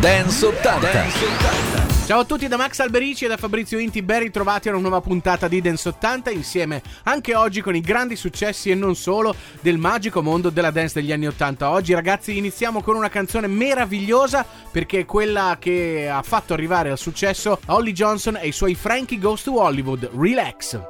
Dance 80. Dance 80. Ciao a tutti da Max Alberici e da Fabrizio Inti, ben ritrovati a una nuova puntata di Dance 80 insieme anche oggi con i grandi successi e non solo del magico mondo della dance degli anni 80. Oggi ragazzi iniziamo con una canzone meravigliosa perché è quella che ha fatto arrivare al successo Holly Johnson e i suoi Frankie Goes to Hollywood, Relax.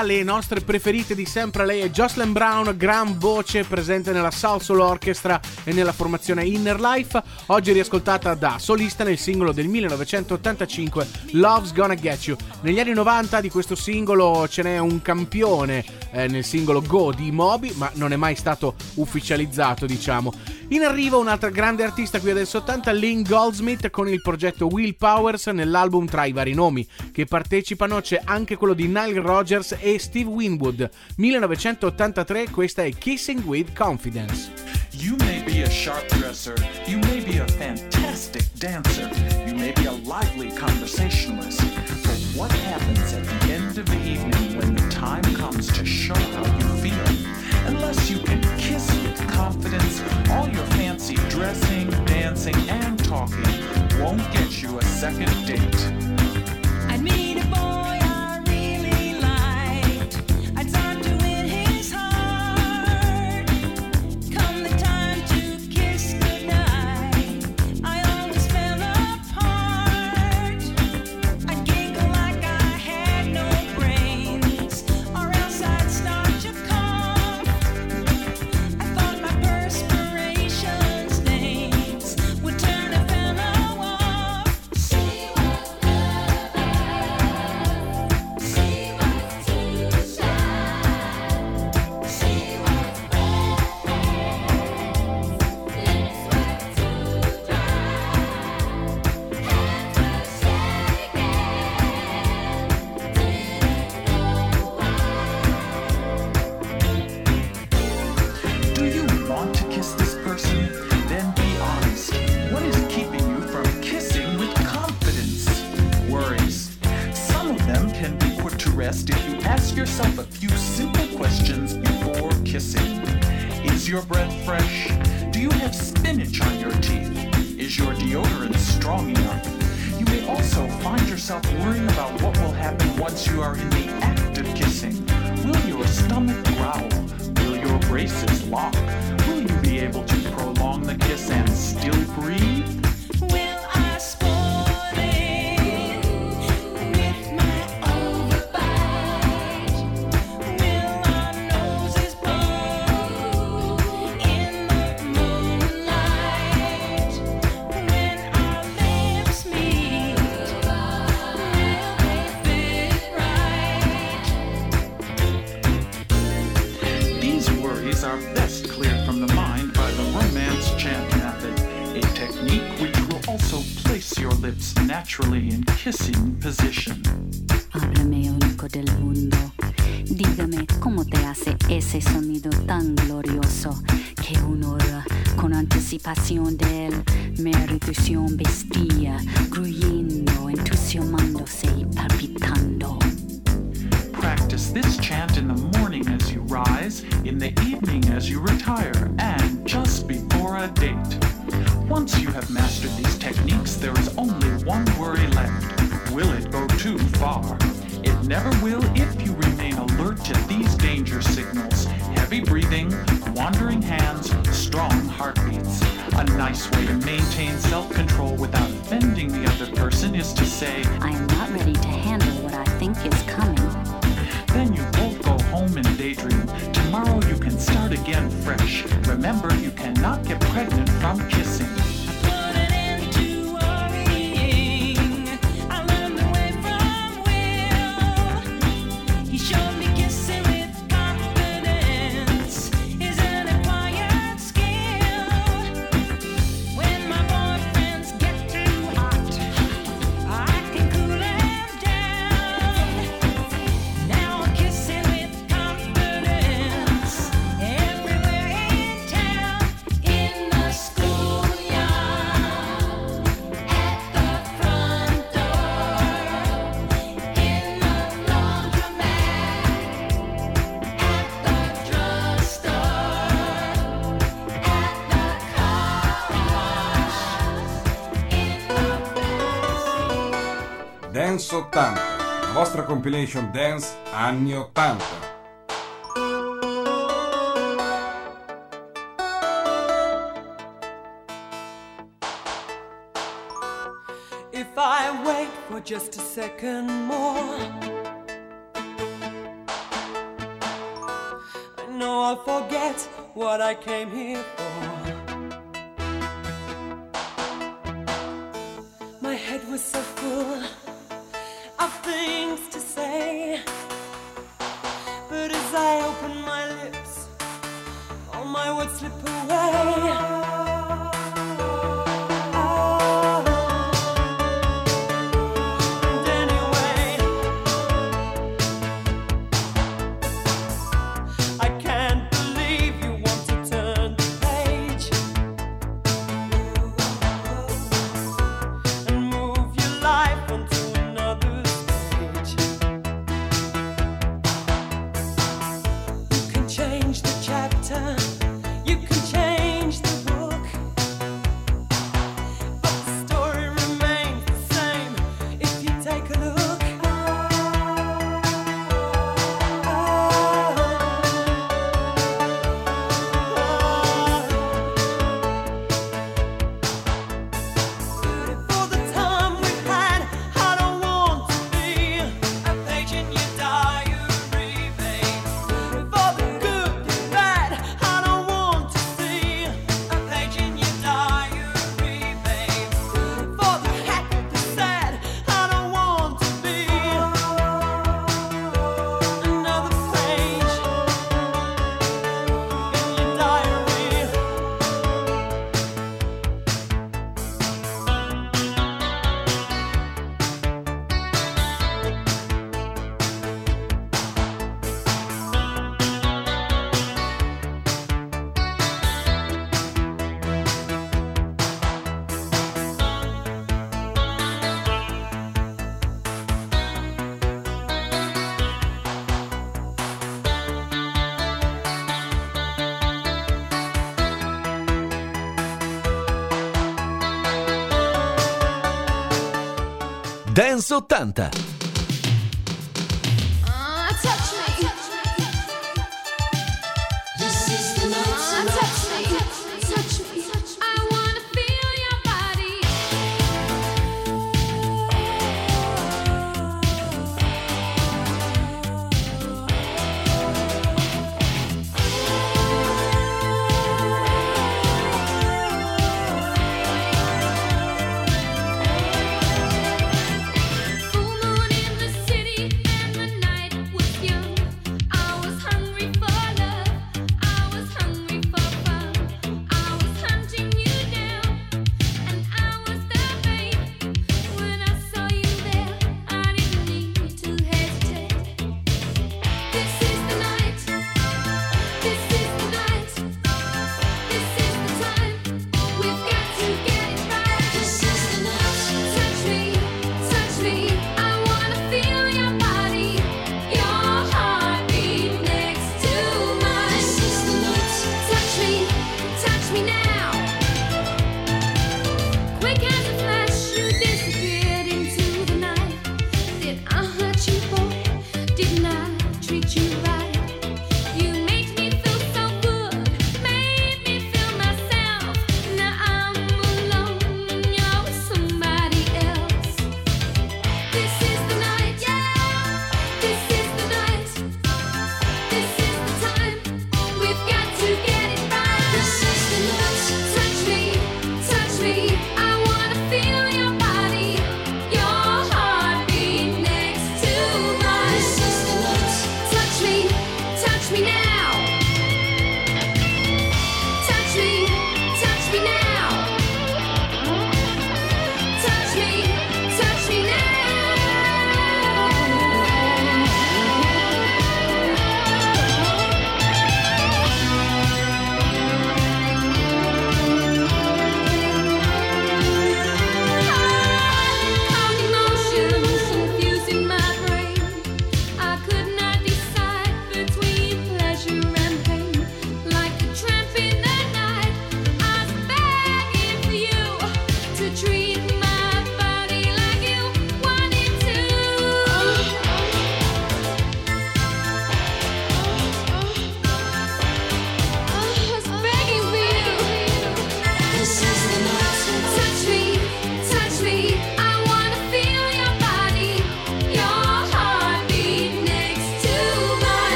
Le nostre preferite di sempre, lei è Jocelyn Brown, gran voce presente nella Soul Soul Orchestra e nella formazione Inner Life, oggi riascoltata da solista nel singolo del 1985 Love's Gonna Get You. Negli anni 90 di questo singolo ce n'è un campione eh, nel singolo Go di Moby, ma non è mai stato ufficializzato, diciamo. In arrivo un'altra grande artista qui adesso 80, Lynn Goldsmith con il progetto Will Powers nell'album tra i vari nomi che partecipano c'è anche quello di Nile Rogers e Steve Winwood. 1983, questa è Kissing with Confidence. You may be a sharp dresser, you may be a fantastic dancer, you may be a lively conversationalist, but what happens at the end of the evening when the time comes to show how you feel? Unless you can kiss with confidence, all your fancy dressing, dancing, and talking won't get you a second date. As you retire, and just before a date. Once you have mastered these techniques, there is only one worry left. Will it go too far? It never will if you remain alert to these danger signals. Heavy breathing, wandering hands, strong heartbeats. A nice way to maintain self-control without offending the other person is to say, I am not from nostra compilation dance anni 80. If I wait for just a second more, I know I'll forget what I came here for. My head was so full. Dance 80.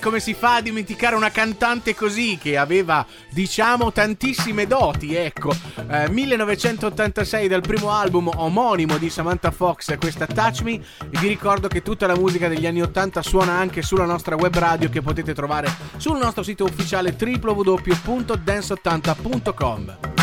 come si fa a dimenticare una cantante così che aveva, diciamo, tantissime doti, ecco. Eh, 1986 dal primo album omonimo di Samantha Fox, questa Touch Me. E vi ricordo che tutta la musica degli anni 80 suona anche sulla nostra web radio che potete trovare sul nostro sito ufficiale www.dance80.com.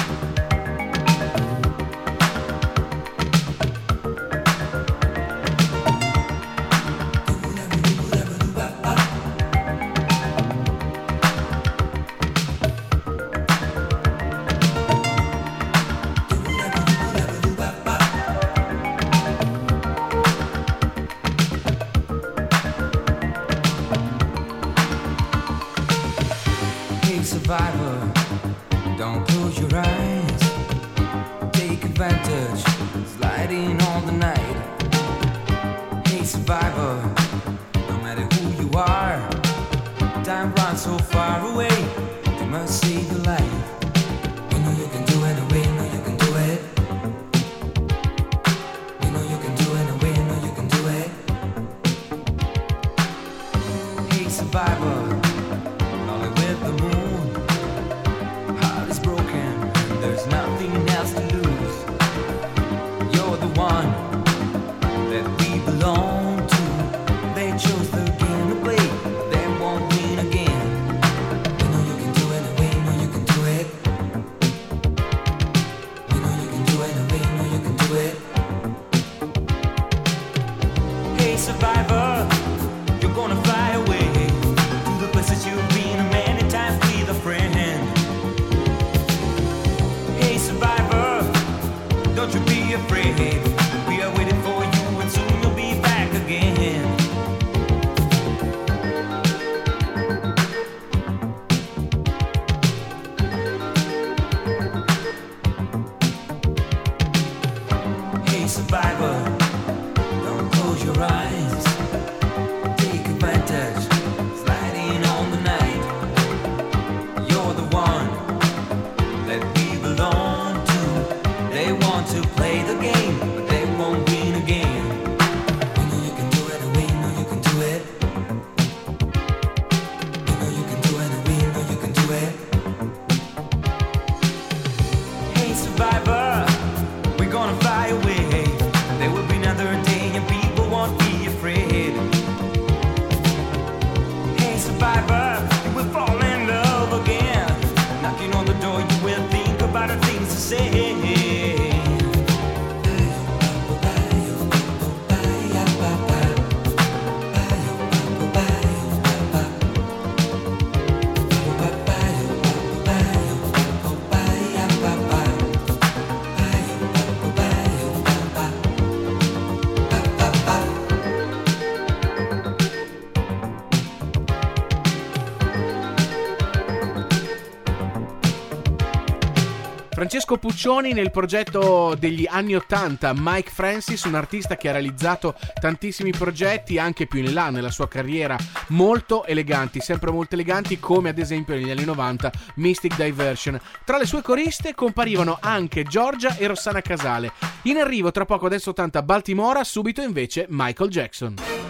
Francesco Puccioni nel progetto degli anni 80, Mike Francis, un artista che ha realizzato tantissimi progetti anche più in là nella sua carriera, molto eleganti, sempre molto eleganti come ad esempio negli anni 90 Mystic Diversion. Tra le sue coriste comparivano anche Giorgia e Rossana Casale. In arrivo tra poco adesso 80 Baltimora, subito invece Michael Jackson.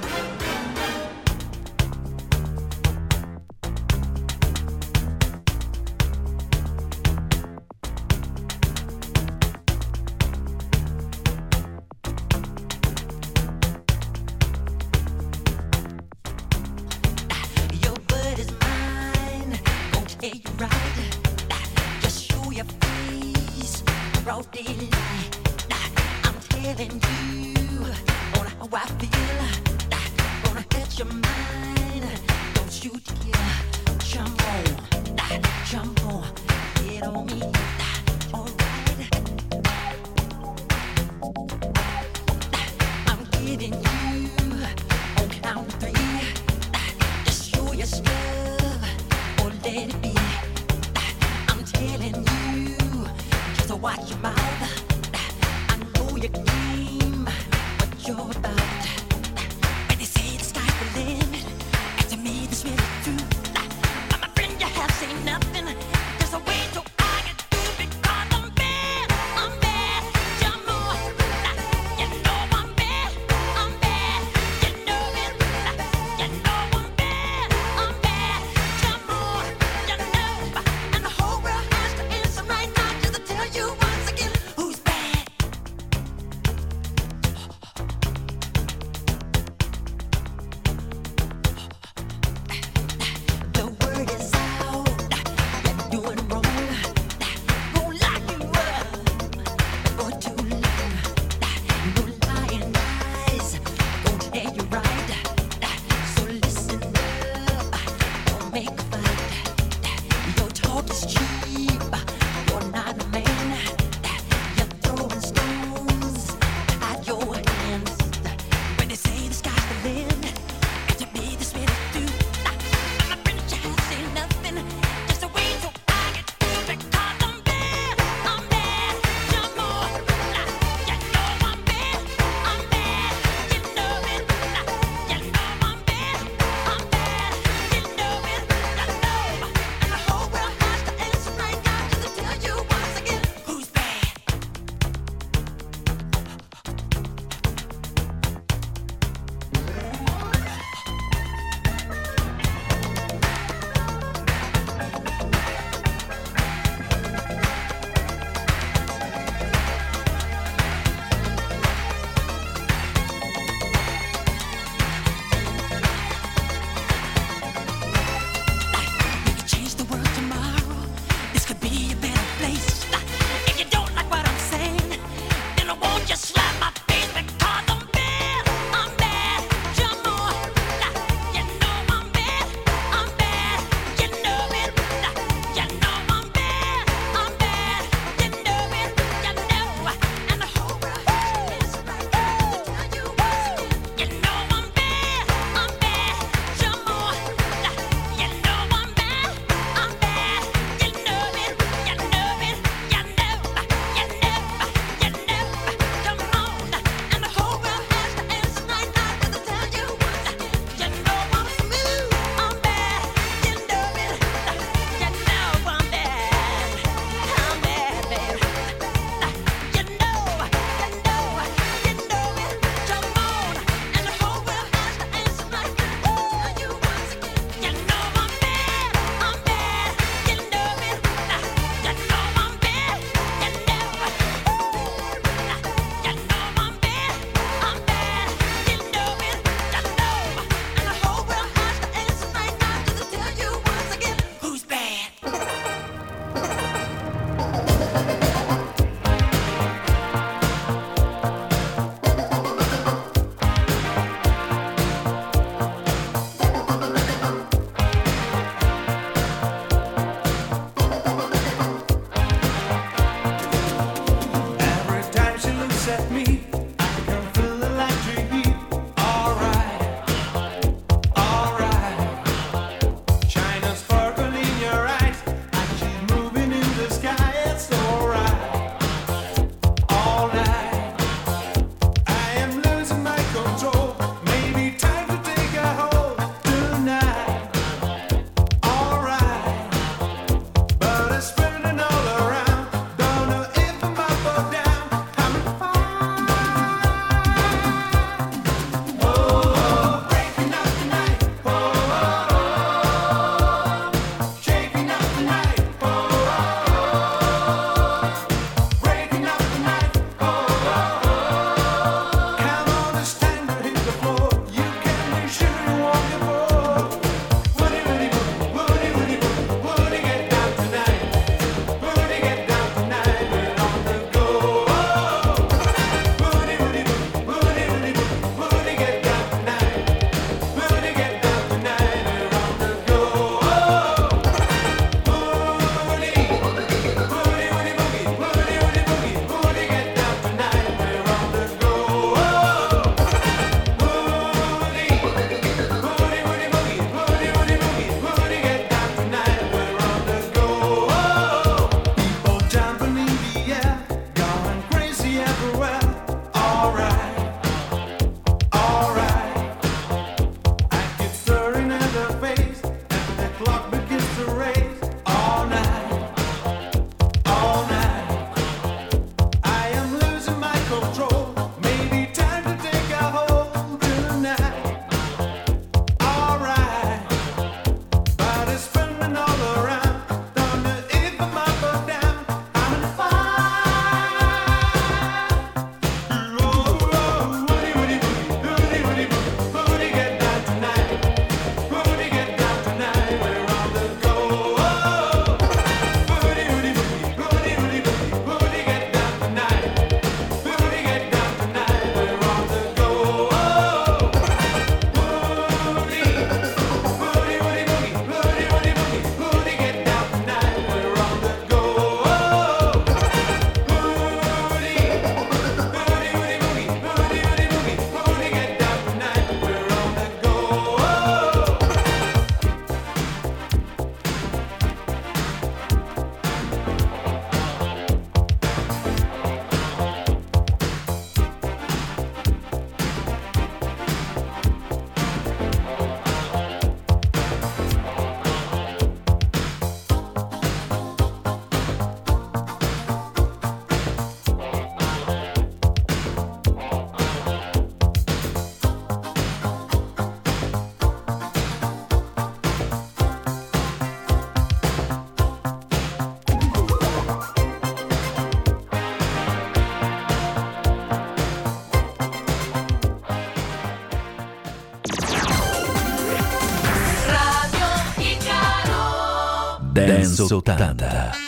Enzo 80.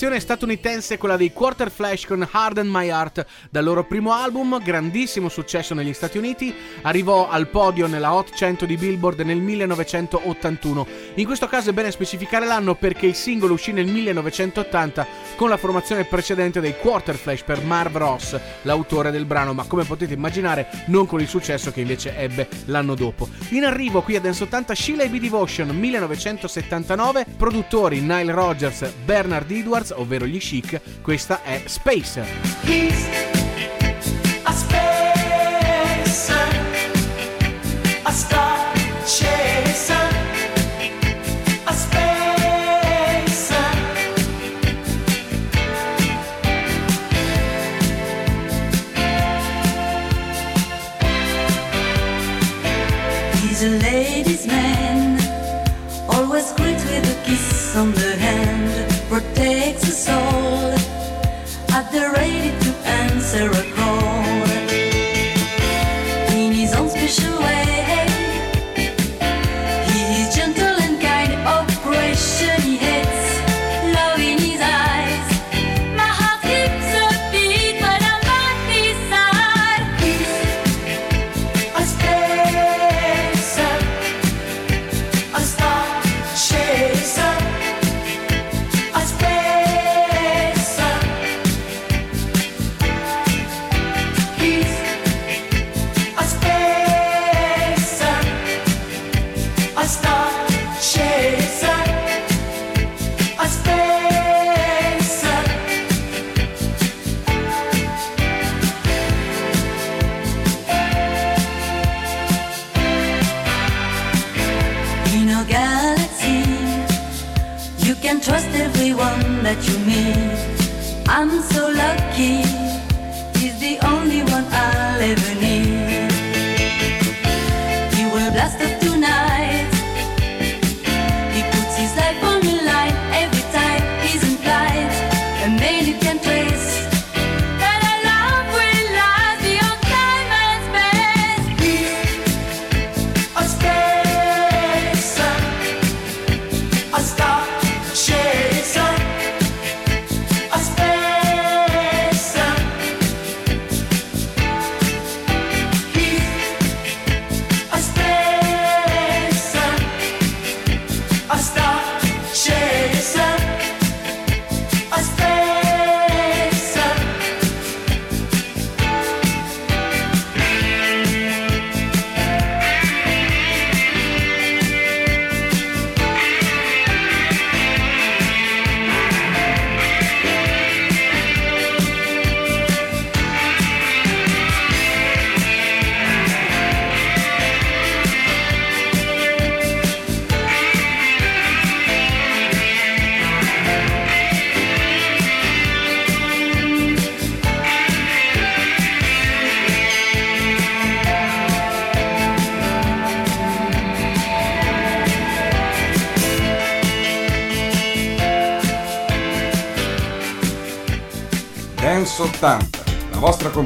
formazione statunitense quella dei Quarter Flash con Harden My Heart, dal loro primo album, grandissimo successo negli Stati Uniti, arrivò al podio nella Hot 100 di Billboard nel 1981. In questo caso è bene specificare l'anno perché il singolo uscì nel 1980 con la formazione precedente dei Quarter Flash per Marv Ross, l'autore del brano, ma come potete immaginare non con il successo che invece ebbe l'anno dopo. In arrivo qui a Dance 80 Sheila e B Devotion 1979, produttori Nile Rogers, Bernard Edwards Beatles, ovvero gli Chic, questa è Space. He's a spacer, a star chaser. a ladies' man. from the hand protects the soul. Are they ready to answer a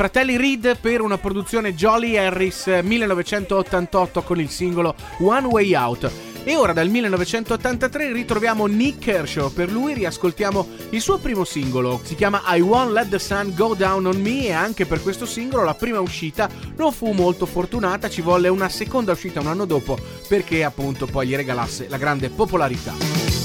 fratelli Reed per una produzione Jolly Harris eh, 1988 con il singolo One Way Out. E ora dal 1983 ritroviamo Nick Kershaw, per lui riascoltiamo il suo primo singolo, si chiama I Won't Let the Sun Go Down on Me e anche per questo singolo la prima uscita non fu molto fortunata, ci volle una seconda uscita un anno dopo perché appunto poi gli regalasse la grande popolarità.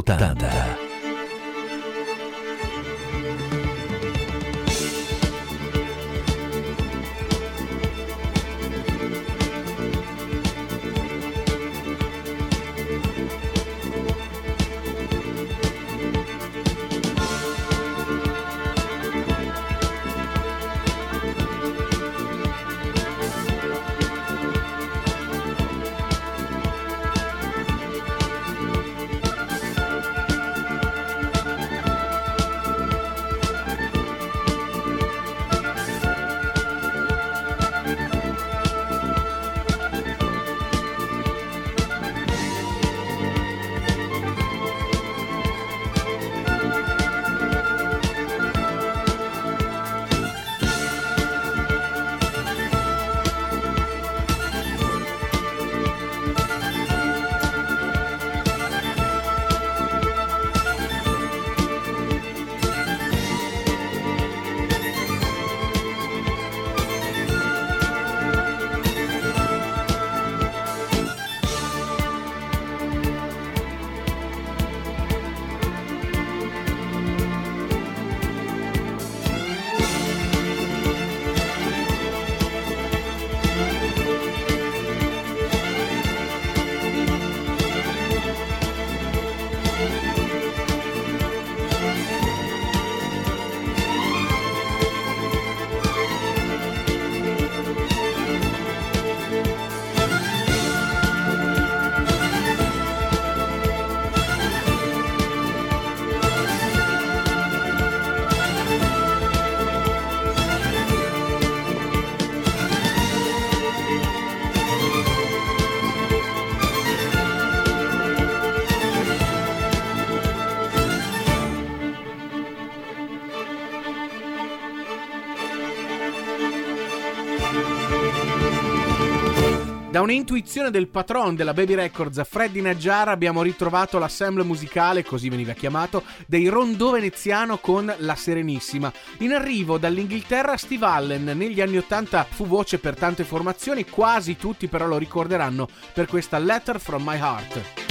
80. Da un'intuizione del patron della Baby Records, Freddy Najjar, abbiamo ritrovato l'assemble musicale, così veniva chiamato, dei Rondò Veneziano con La Serenissima. In arrivo dall'Inghilterra Steve Allen, negli anni 80 fu voce per tante formazioni, quasi tutti però lo ricorderanno per questa Letter from My Heart.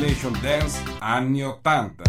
Vostra compilation dance anni 80.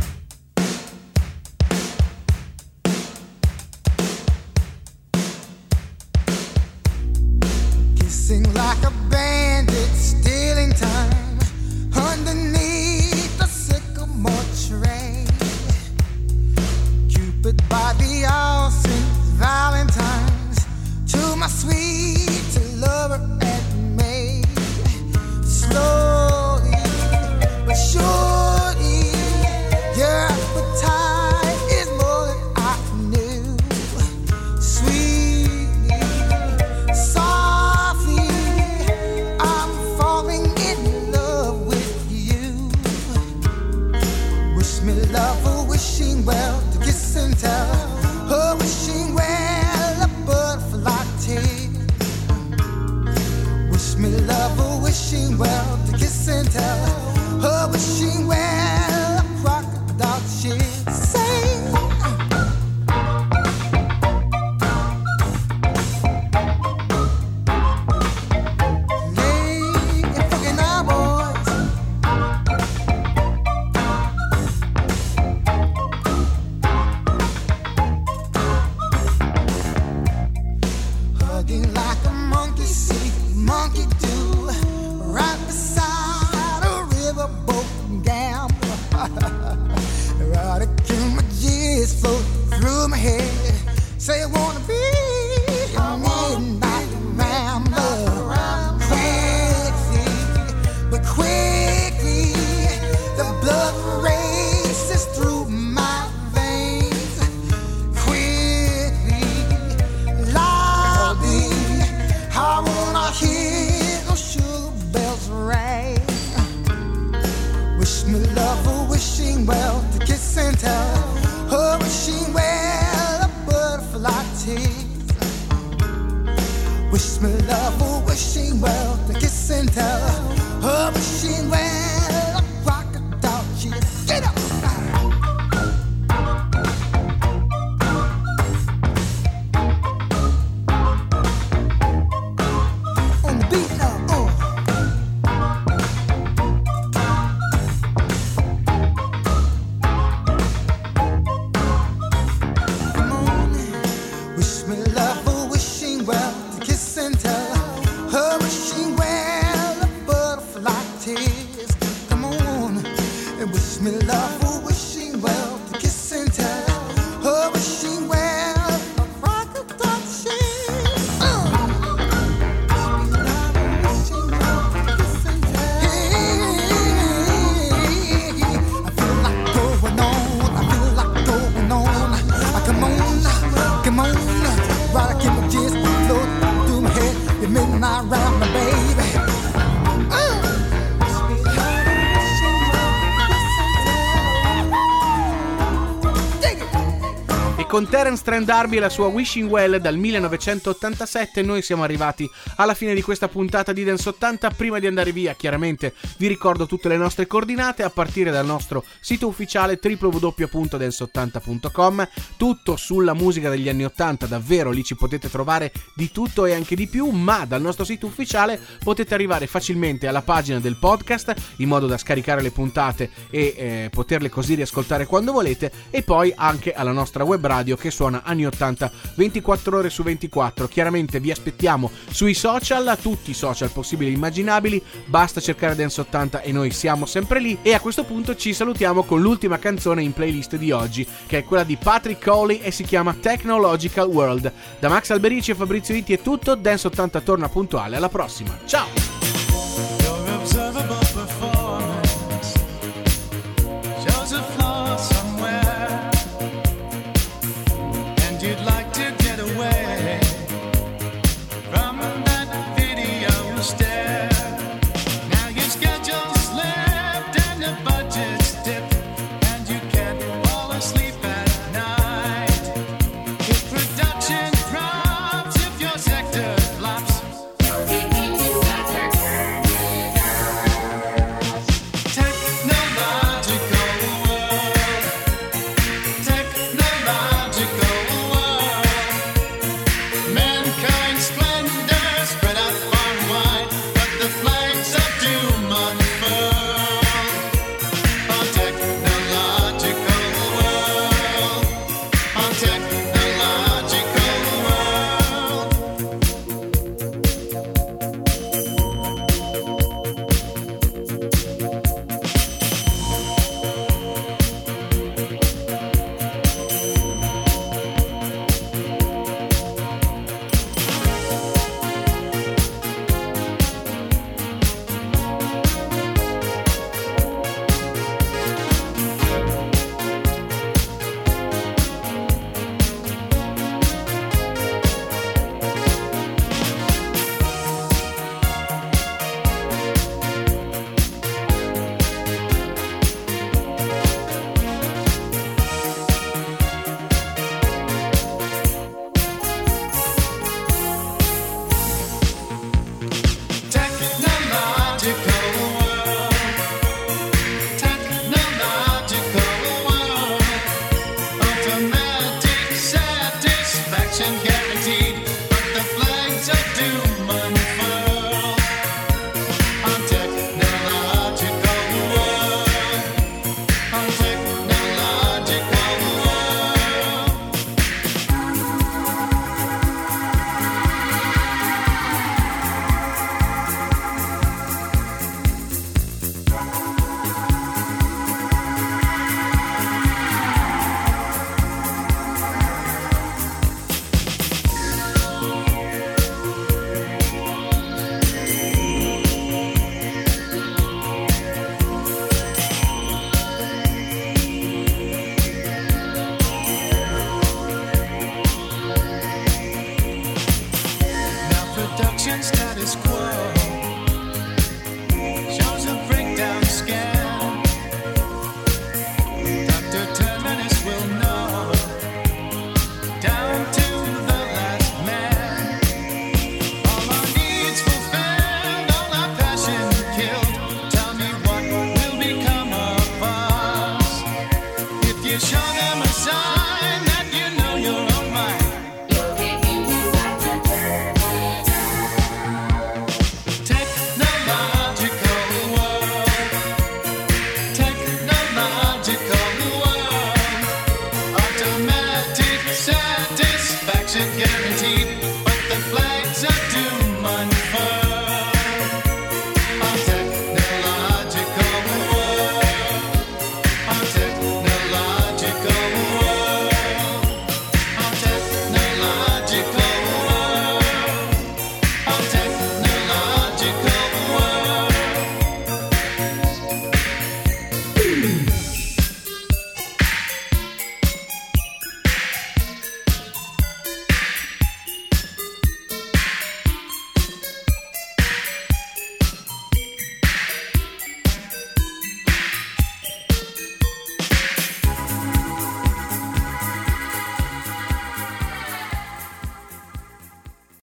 Con Terence Trent D'Arby e la sua Wishing Well dal 1987 noi siamo arrivati alla fine di questa puntata di Dance 80. Prima di andare via, chiaramente vi ricordo tutte le nostre coordinate a partire dal nostro sito ufficiale www.dance80.com. Tutto sulla musica degli anni 80, davvero lì ci potete trovare di tutto e anche di più, ma dal nostro sito ufficiale potete arrivare facilmente alla pagina del podcast in modo da scaricare le puntate e eh, poterle così riascoltare quando volete e poi anche alla nostra web radio che suona anni 80 24 ore su 24. Chiaramente vi aspettiamo sui social, tutti i social possibili e immaginabili, basta cercare Dance 80 e noi siamo sempre lì e a questo punto ci salutiamo con l'ultima canzone in playlist di oggi che è quella di Patrick Coley e si chiama Technological World. Da Max Alberici e Fabrizio Itti è tutto, Dance 80 torna puntuale, alla prossima, ciao!